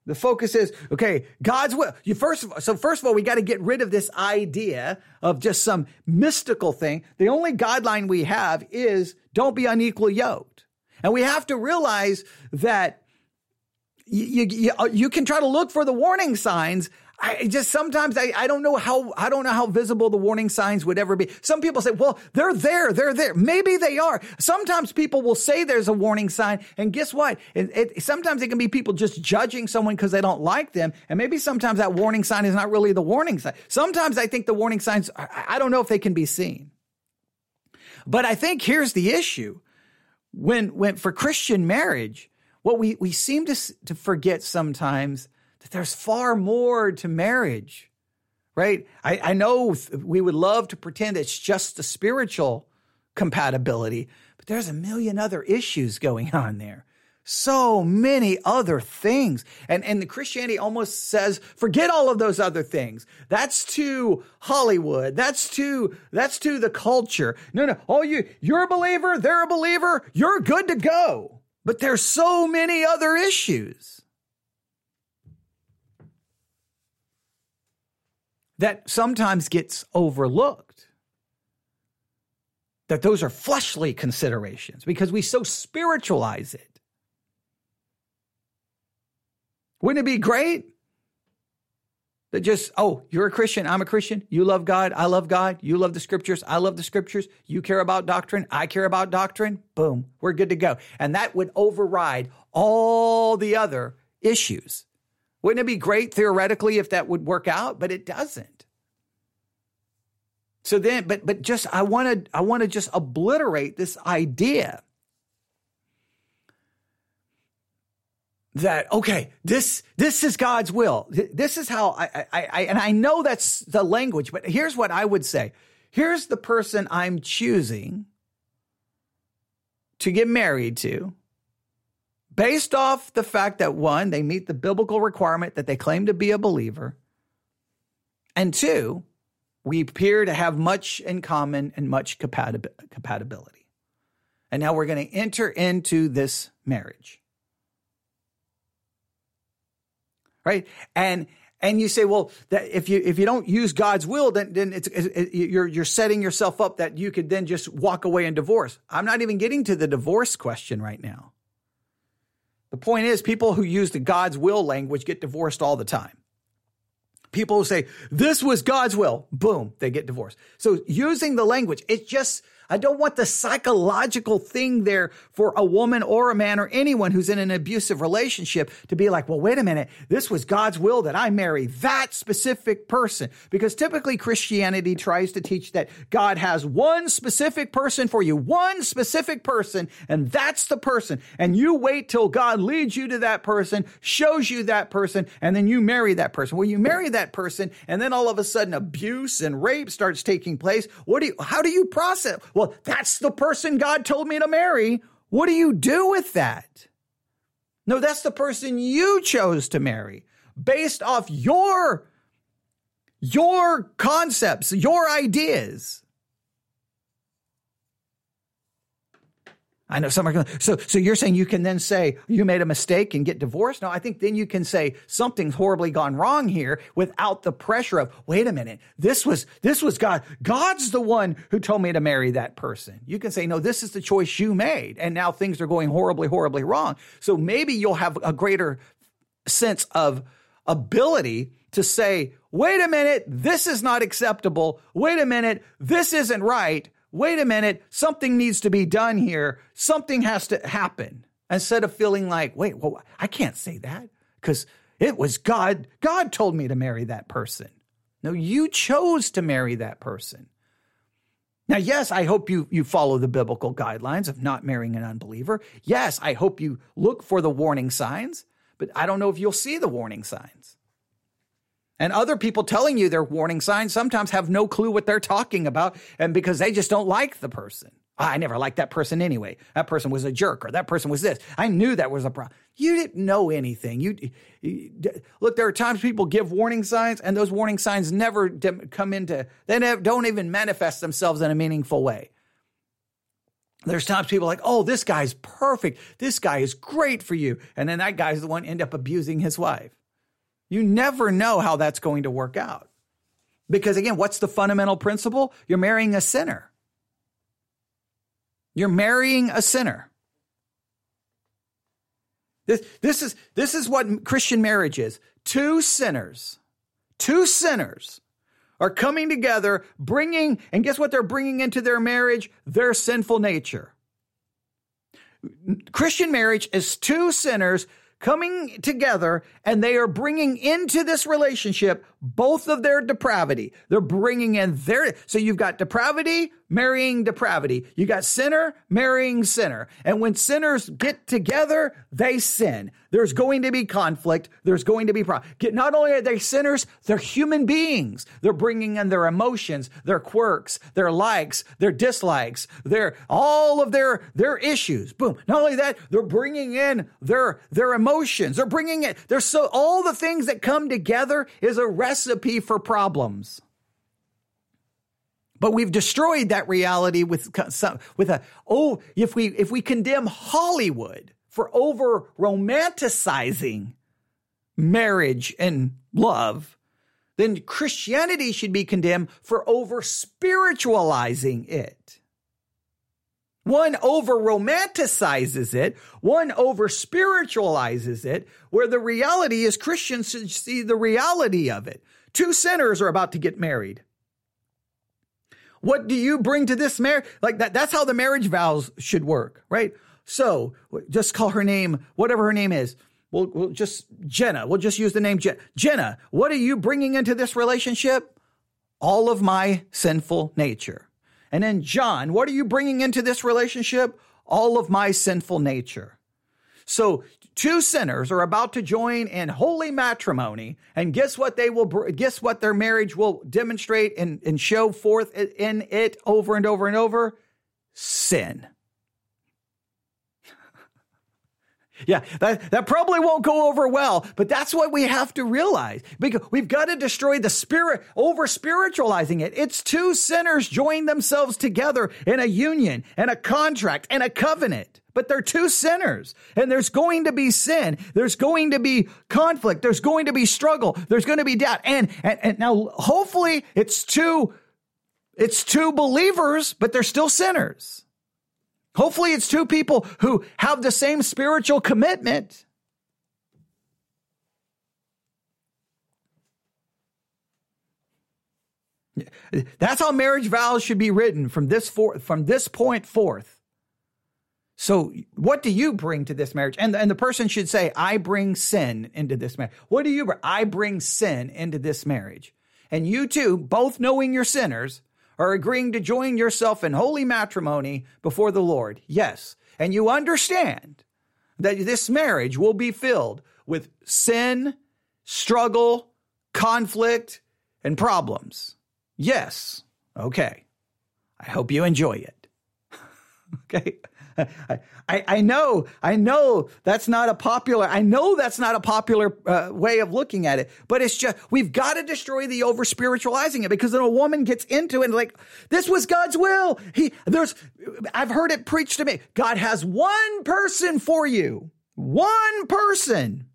the focus is okay. God's will. You first, all, so first of all, we got to get rid of this idea of just some mystical thing. The only guideline we have is don't be unequally yoked, and we have to realize that you, you, you can try to look for the warning signs I just sometimes I, I don't know how I don't know how visible the warning signs would ever be. Some people say, well, they're there, they're there. Maybe they are. Sometimes people will say there's a warning sign, and guess what? It, it, sometimes it can be people just judging someone because they don't like them, and maybe sometimes that warning sign is not really the warning sign. Sometimes I think the warning signs I, I don't know if they can be seen. But I think here's the issue: when when for Christian marriage, what we we seem to to forget sometimes that there's far more to marriage, right? I, I know we would love to pretend it's just the spiritual compatibility, but there's a million other issues going on there. So many other things. And, and the Christianity almost says, forget all of those other things. That's too Hollywood. That's too, that's too the culture. No, no. Oh, you, you're a believer. They're a believer. You're good to go. But there's so many other issues. That sometimes gets overlooked. That those are fleshly considerations because we so spiritualize it. Wouldn't it be great that just, oh, you're a Christian, I'm a Christian, you love God, I love God, you love the scriptures, I love the scriptures, you care about doctrine, I care about doctrine, boom, we're good to go. And that would override all the other issues. Wouldn't it be great theoretically if that would work out? But it doesn't. So then, but but just I want to I want to just obliterate this idea that okay this this is god's will this is how I, I, I and i know that's the language but here's what i would say here's the person i'm choosing to get married to based off the fact that one, they meet the biblical requirement that they claim to be a believer, and two, we appear to have much in common and much compatibility. And now we're going to enter into this marriage. Right? And and you say, well, that if you if you don't use God's will, then then it's, it, you're you're setting yourself up that you could then just walk away and divorce. I'm not even getting to the divorce question right now. The point is, people who use the God's will language get divorced all the time. People who say, this was God's will, boom, they get divorced. So using the language, it's just I don't want the psychological thing there for a woman or a man or anyone who's in an abusive relationship to be like, well, wait a minute. This was God's will that I marry that specific person. Because typically Christianity tries to teach that God has one specific person for you, one specific person, and that's the person. And you wait till God leads you to that person, shows you that person, and then you marry that person. Well, you marry that person, and then all of a sudden abuse and rape starts taking place. What do you, how do you process? Well, well, that's the person God told me to marry. What do you do with that? No, that's the person you chose to marry based off your your concepts, your ideas. I know some are going. So, so you're saying you can then say you made a mistake and get divorced? No, I think then you can say something's horribly gone wrong here without the pressure of wait a minute, this was this was God. God's the one who told me to marry that person. You can say no, this is the choice you made, and now things are going horribly, horribly wrong. So maybe you'll have a greater sense of ability to say, wait a minute, this is not acceptable. Wait a minute, this isn't right wait a minute, something needs to be done here. Something has to happen. Instead of feeling like, wait, well, I can't say that because it was God. God told me to marry that person. No, you chose to marry that person. Now, yes, I hope you, you follow the biblical guidelines of not marrying an unbeliever. Yes, I hope you look for the warning signs, but I don't know if you'll see the warning signs. And other people telling you their warning signs sometimes have no clue what they're talking about, and because they just don't like the person. Ah, I never liked that person anyway. That person was a jerk, or that person was this. I knew that was a problem. You didn't know anything. You, you, look. There are times people give warning signs, and those warning signs never come into. They don't even manifest themselves in a meaningful way. There's times people like, oh, this guy's perfect. This guy is great for you, and then that guy's the one end up abusing his wife. You never know how that's going to work out. Because again, what's the fundamental principle? You're marrying a sinner. You're marrying a sinner. This, this, is, this is what Christian marriage is. Two sinners, two sinners are coming together, bringing, and guess what they're bringing into their marriage? Their sinful nature. Christian marriage is two sinners coming together and they are bringing into this relationship both of their depravity. They're bringing in their, so you've got depravity marrying depravity. You got sinner marrying sinner. And when sinners get together, they sin. There's going to be conflict. There's going to be problems. Not only are they sinners, they're human beings. They're bringing in their emotions, their quirks, their likes, their dislikes, their, all of their, their issues. Boom. Not only that, they're bringing in their, their emotions. They're bringing it, there's so, all the things that come together is a recipe for problems. But we've destroyed that reality with some, with a oh if we if we condemn Hollywood for over romanticizing marriage and love, then Christianity should be condemned for over spiritualizing it. One over romanticizes it, one over spiritualizes it, where the reality is Christians should see the reality of it. Two sinners are about to get married. What do you bring to this marriage? Like that, that's how the marriage vows should work, right? So just call her name, whatever her name is. We'll, we'll just, Jenna, we'll just use the name Je- Jenna. What are you bringing into this relationship? All of my sinful nature. And then John, what are you bringing into this relationship? All of my sinful nature. So two sinners are about to join in holy matrimony and guess what they will guess what their marriage will demonstrate and, and show forth in it over and over and over sin Yeah, that, that probably won't go over well, but that's what we have to realize. Because we've got to destroy the spirit, over spiritualizing it. It's two sinners joining themselves together in a union and a contract and a covenant. But they're two sinners and there's going to be sin. There's going to be conflict. There's going to be struggle. There's going to be doubt. And, and, and now hopefully it's two, it's two believers, but they're still sinners. Hopefully, it's two people who have the same spiritual commitment. That's how marriage vows should be written from this for, from this point forth. So, what do you bring to this marriage? And, and the person should say, I bring sin into this marriage. What do you bring? I bring sin into this marriage. And you two, both knowing you're sinners, are agreeing to join yourself in holy matrimony before the Lord. Yes. And you understand that this marriage will be filled with sin, struggle, conflict, and problems. Yes. Okay. I hope you enjoy it. Okay. I, I know, I know that's not a popular, I know that's not a popular uh, way of looking at it, but it's just, we've got to destroy the over spiritualizing it because then a woman gets into it and like, this was God's will. He, there's, I've heard it preached to me. God has one person for you, one person,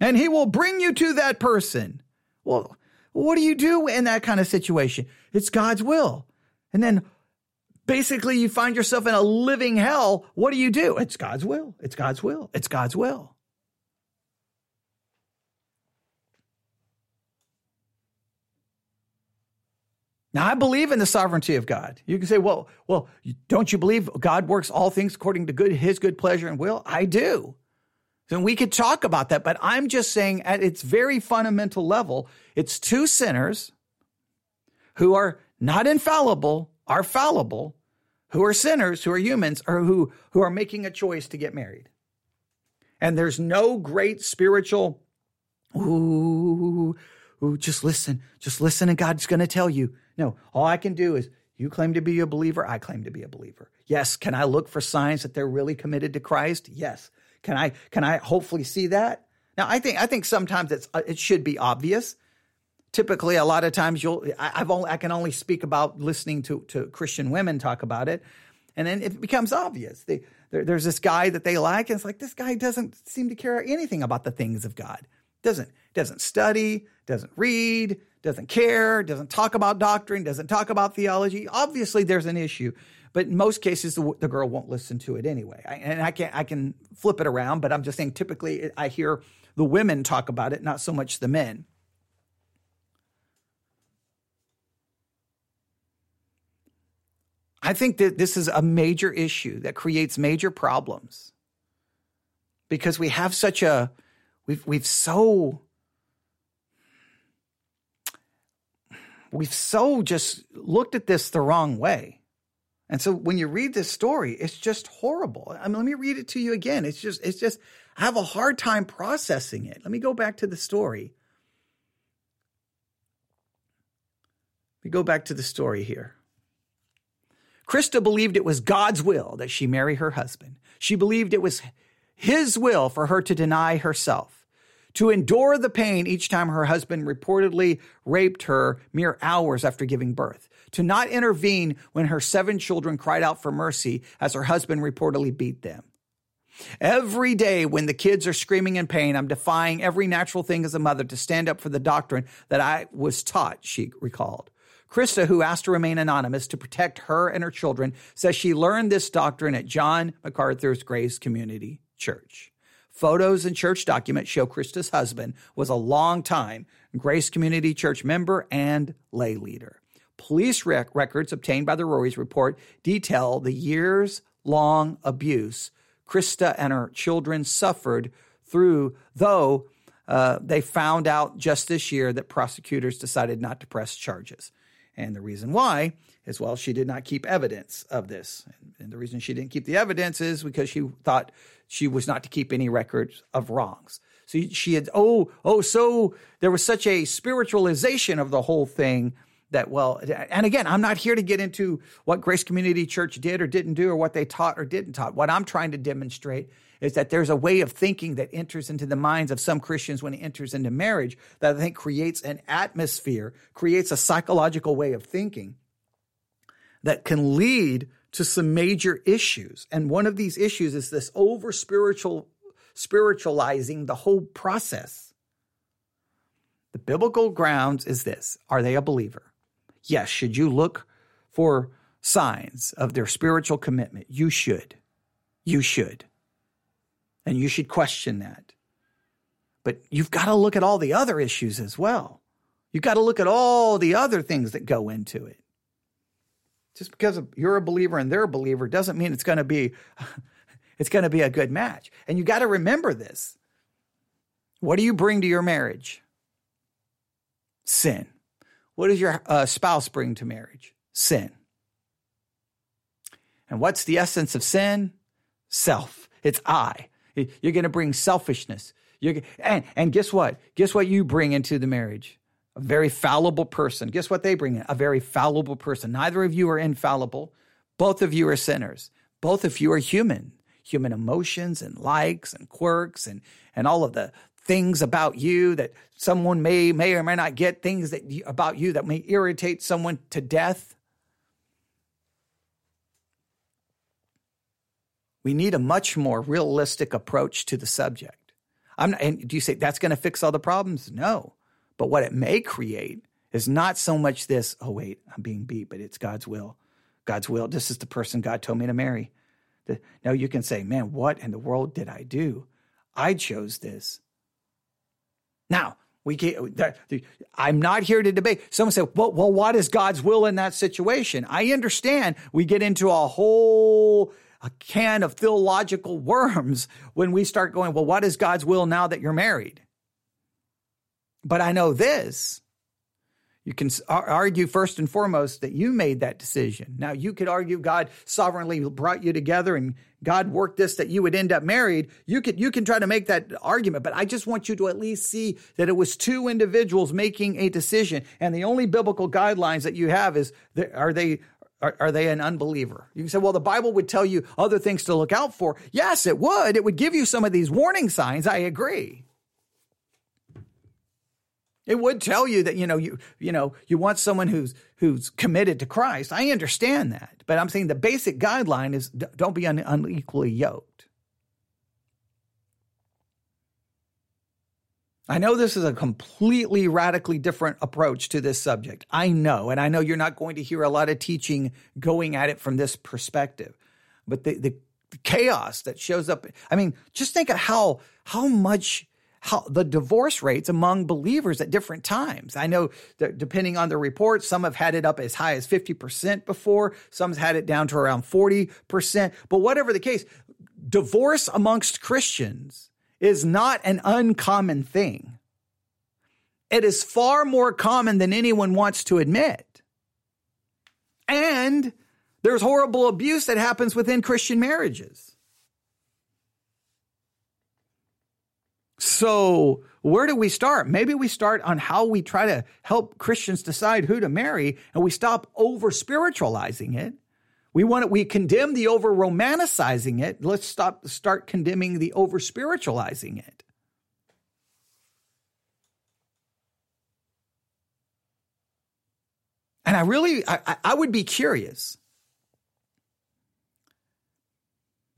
and he will bring you to that person. Well, what do you do in that kind of situation? It's God's will. And then basically you find yourself in a living hell, what do you do? It's God's will. It's God's will. It's God's will. Now I believe in the sovereignty of God. You can say, "Well, well, don't you believe God works all things according to good his good pleasure and will?" I do. And we could talk about that, but I'm just saying at its very fundamental level, it's two sinners who are not infallible, are fallible, who are sinners, who are humans, or who, who are making a choice to get married. And there's no great spiritual, ooh, ooh, just listen, just listen, and God's going to tell you. No, all I can do is you claim to be a believer, I claim to be a believer. Yes, can I look for signs that they're really committed to Christ? Yes. Can I can I hopefully see that? Now, I think I think sometimes it's it should be obvious typically a lot of times you'll I, have only I can only speak about listening to to Christian women talk about it, and then it becomes obvious. They, there, there's this guy that they like, and it's like this guy doesn't seem to care anything about the things of God. Doesn't doesn't study, doesn't read, doesn't care, doesn't talk about doctrine, doesn't talk about theology. Obviously, there's an issue. But in most cases, the, the girl won't listen to it anyway. I, and I can I can flip it around, but I'm just saying. Typically, I hear the women talk about it, not so much the men. I think that this is a major issue that creates major problems because we have such a we've we've so we've so just looked at this the wrong way. And so when you read this story, it's just horrible. I mean, let me read it to you again. It's just it's just I have a hard time processing it. Let me go back to the story. We go back to the story here. Krista believed it was God's will that she marry her husband. She believed it was his will for her to deny herself, to endure the pain each time her husband reportedly raped her mere hours after giving birth, to not intervene when her seven children cried out for mercy as her husband reportedly beat them. Every day when the kids are screaming in pain, I'm defying every natural thing as a mother to stand up for the doctrine that I was taught, she recalled. Krista, who asked to remain anonymous to protect her and her children, says she learned this doctrine at John MacArthur's Grace Community Church. Photos and church documents show Krista's husband was a long-time Grace Community Church member and lay leader. Police rec- records obtained by the Roys report detail the years long abuse Krista and her children suffered through, though uh, they found out just this year that prosecutors decided not to press charges. And the reason why is, well, she did not keep evidence of this. And the reason she didn't keep the evidence is because she thought she was not to keep any records of wrongs. So she had, oh, oh, so there was such a spiritualization of the whole thing that, well, and again, I'm not here to get into what Grace Community Church did or didn't do or what they taught or didn't taught. What I'm trying to demonstrate is that there's a way of thinking that enters into the minds of some Christians when it enters into marriage that I think creates an atmosphere, creates a psychological way of thinking that can lead to some major issues. And one of these issues is this over spiritual spiritualizing the whole process. The biblical grounds is this Are they a believer? Yes. Should you look for signs of their spiritual commitment? You should. You should. And you should question that. But you've got to look at all the other issues as well. You've got to look at all the other things that go into it. Just because you're a believer and they're a believer doesn't mean it's going to be it's going to be a good match. And you got to remember this. What do you bring to your marriage? Sin. What does your uh, spouse bring to marriage? Sin. And what's the essence of sin? Self. It's I. You're going to bring selfishness. You're, and, and guess what? Guess what you bring into the marriage? A very fallible person. Guess what they bring in? A very fallible person. Neither of you are infallible. Both of you are sinners. Both of you are human. Human emotions and likes and quirks and, and all of the things about you that someone may may or may not get things that about you that may irritate someone to death. We need a much more realistic approach to the subject. I'm not, and do you say that's going to fix all the problems? No. But what it may create is not so much this oh wait i'm being beat but it's god's will. God's will this is the person god told me to marry. No you can say man what in the world did i do? I chose this now, we can't, I'm not here to debate. Someone said, well, well, what is God's will in that situation? I understand we get into a whole a can of theological worms when we start going, well, what is God's will now that you're married? But I know this you can argue first and foremost that you made that decision. Now, you could argue God sovereignly brought you together and God worked this that you would end up married. You could you can try to make that argument, but I just want you to at least see that it was two individuals making a decision, and the only biblical guidelines that you have is are they are, are, they an unbeliever? You can say, well, the Bible would tell you other things to look out for. Yes, it would. It would give you some of these warning signs. I agree. It would tell you that you know you you know you want someone who's who's committed to Christ. I understand that, but I'm saying the basic guideline is don't be un- unequally yoked. I know this is a completely radically different approach to this subject. I know, and I know you're not going to hear a lot of teaching going at it from this perspective. But the, the chaos that shows up, I mean, just think of how how much how the divorce rates among believers at different times. I know that depending on the report, some have had it up as high as 50% before, some's had it down to around 40%. But whatever the case, divorce amongst Christians is not an uncommon thing. It is far more common than anyone wants to admit. And there's horrible abuse that happens within Christian marriages. So, where do we start? Maybe we start on how we try to help Christians decide who to marry and we stop over spiritualizing it. We want it, we condemn the over romanticizing it. Let's stop start condemning the over spiritualizing it. And I really I, I would be curious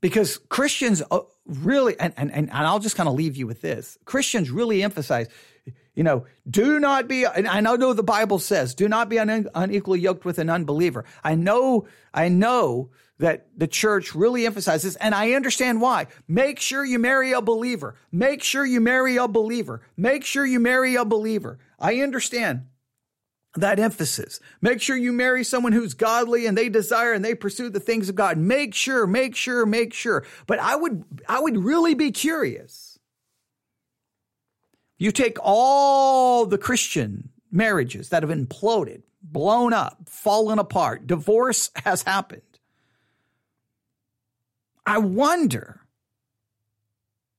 because Christians uh, really, and, and, and I'll just kind of leave you with this Christians really emphasize, you know, do not be, and I know the Bible says, do not be un, unequally yoked with an unbeliever. I know, I know that the church really emphasizes, and I understand why. Make sure you marry a believer. Make sure you marry a believer. Make sure you marry a believer. I understand that emphasis. Make sure you marry someone who's godly and they desire and they pursue the things of God. Make sure, make sure, make sure. But I would, I would really be curious. You take all the Christian marriages that have imploded, blown up, fallen apart, divorce has happened. I wonder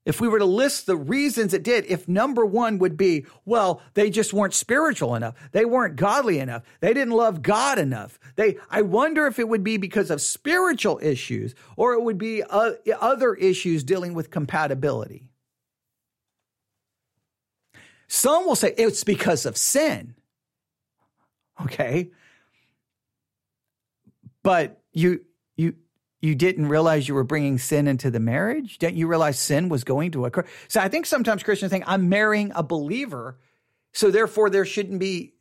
if we were to list the reasons it did, if number one would be, well, they just weren't spiritual enough. They weren't godly enough. They didn't love God enough. They, I wonder if it would be because of spiritual issues or it would be uh, other issues dealing with compatibility. Some will say it's because of sin. Okay. But you, you, you didn't realize you were bringing sin into the marriage? Didn't you realize sin was going to occur? So I think sometimes Christians think I'm marrying a believer, so therefore there shouldn't be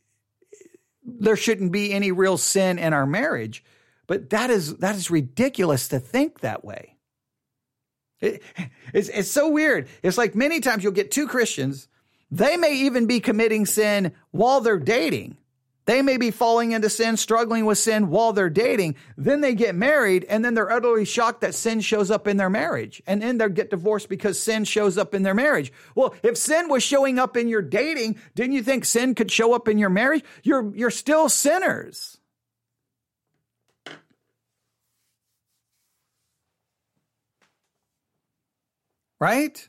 there shouldn't be any real sin in our marriage. But that is that is ridiculous to think that way. It, it's, it's so weird. It's like many times you'll get two Christians, they may even be committing sin while they're dating. They may be falling into sin, struggling with sin while they're dating. Then they get married and then they're utterly shocked that sin shows up in their marriage. And then they get divorced because sin shows up in their marriage. Well, if sin was showing up in your dating, didn't you think sin could show up in your marriage? You're, you're still sinners. Right?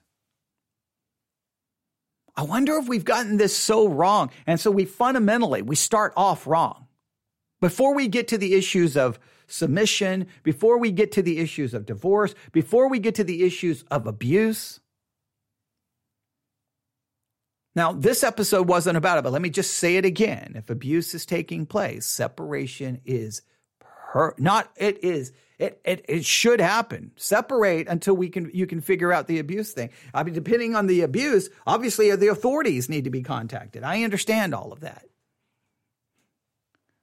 I wonder if we've gotten this so wrong. And so we fundamentally, we start off wrong. Before we get to the issues of submission, before we get to the issues of divorce, before we get to the issues of abuse. Now, this episode wasn't about it, but let me just say it again. If abuse is taking place, separation is per- not, it is it, it, it should happen. Separate until we can you can figure out the abuse thing. I mean, depending on the abuse, obviously the authorities need to be contacted. I understand all of that.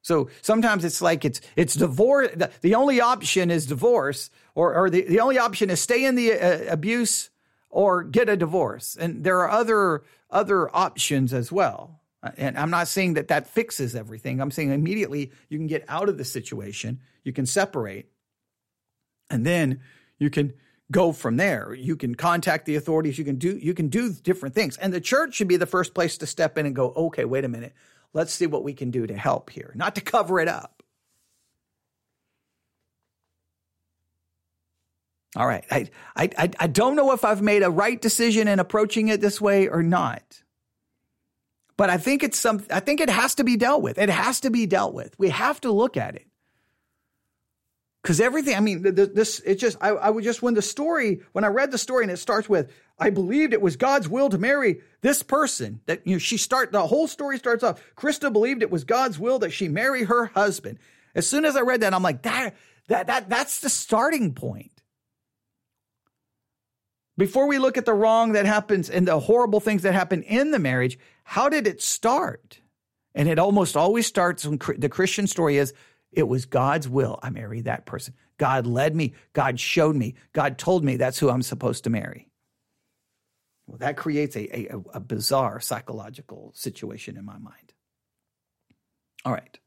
So sometimes it's like it's it's divorce. The, the only option is divorce, or or the, the only option is stay in the uh, abuse or get a divorce. And there are other other options as well. And I'm not saying that that fixes everything. I'm saying immediately you can get out of the situation, you can separate, and then you can go from there. You can contact the authorities. You can do you can do different things. And the church should be the first place to step in and go, okay, wait a minute. Let's see what we can do to help here, not to cover it up. All right. I, I, I don't know if I've made a right decision in approaching it this way or not. But I think it's some I think it has to be dealt with. It has to be dealt with. We have to look at it. Because everything, I mean, this, it just, I, I would just, when the story, when I read the story and it starts with, I believed it was God's will to marry this person, that, you know, she start, the whole story starts off, Krista believed it was God's will that she marry her husband. As soon as I read that, I'm like, that, that, that, that's the starting point. Before we look at the wrong that happens and the horrible things that happen in the marriage, how did it start? And it almost always starts when the Christian story is it was God's will I marry that person. God led me. God showed me. God told me that's who I'm supposed to marry. Well, that creates a, a, a bizarre psychological situation in my mind. All right.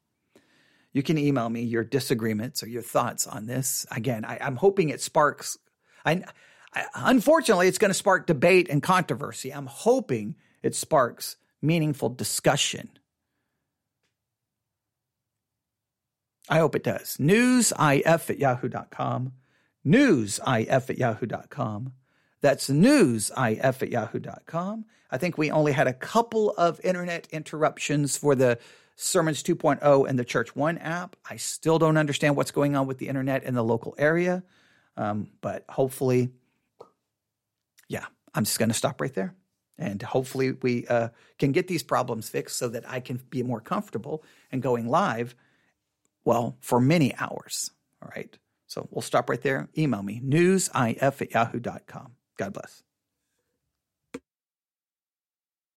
You can email me your disagreements or your thoughts on this. Again, I, am hoping it sparks. I, I, unfortunately, it's going to spark debate and controversy. I'm hoping it sparks meaningful discussion I hope it does. Newsif at yahoo.com. Newsif at yahoo.com. That's newsif at yahoo.com. I think we only had a couple of internet interruptions for the Sermons 2.0 and the Church One app. I still don't understand what's going on with the internet in the local area, um, but hopefully, yeah, I'm just going to stop right there. And hopefully, we uh, can get these problems fixed so that I can be more comfortable and going live well, for many hours. All right. So we'll stop right there. Email me, newsif at yahoo.com. God bless.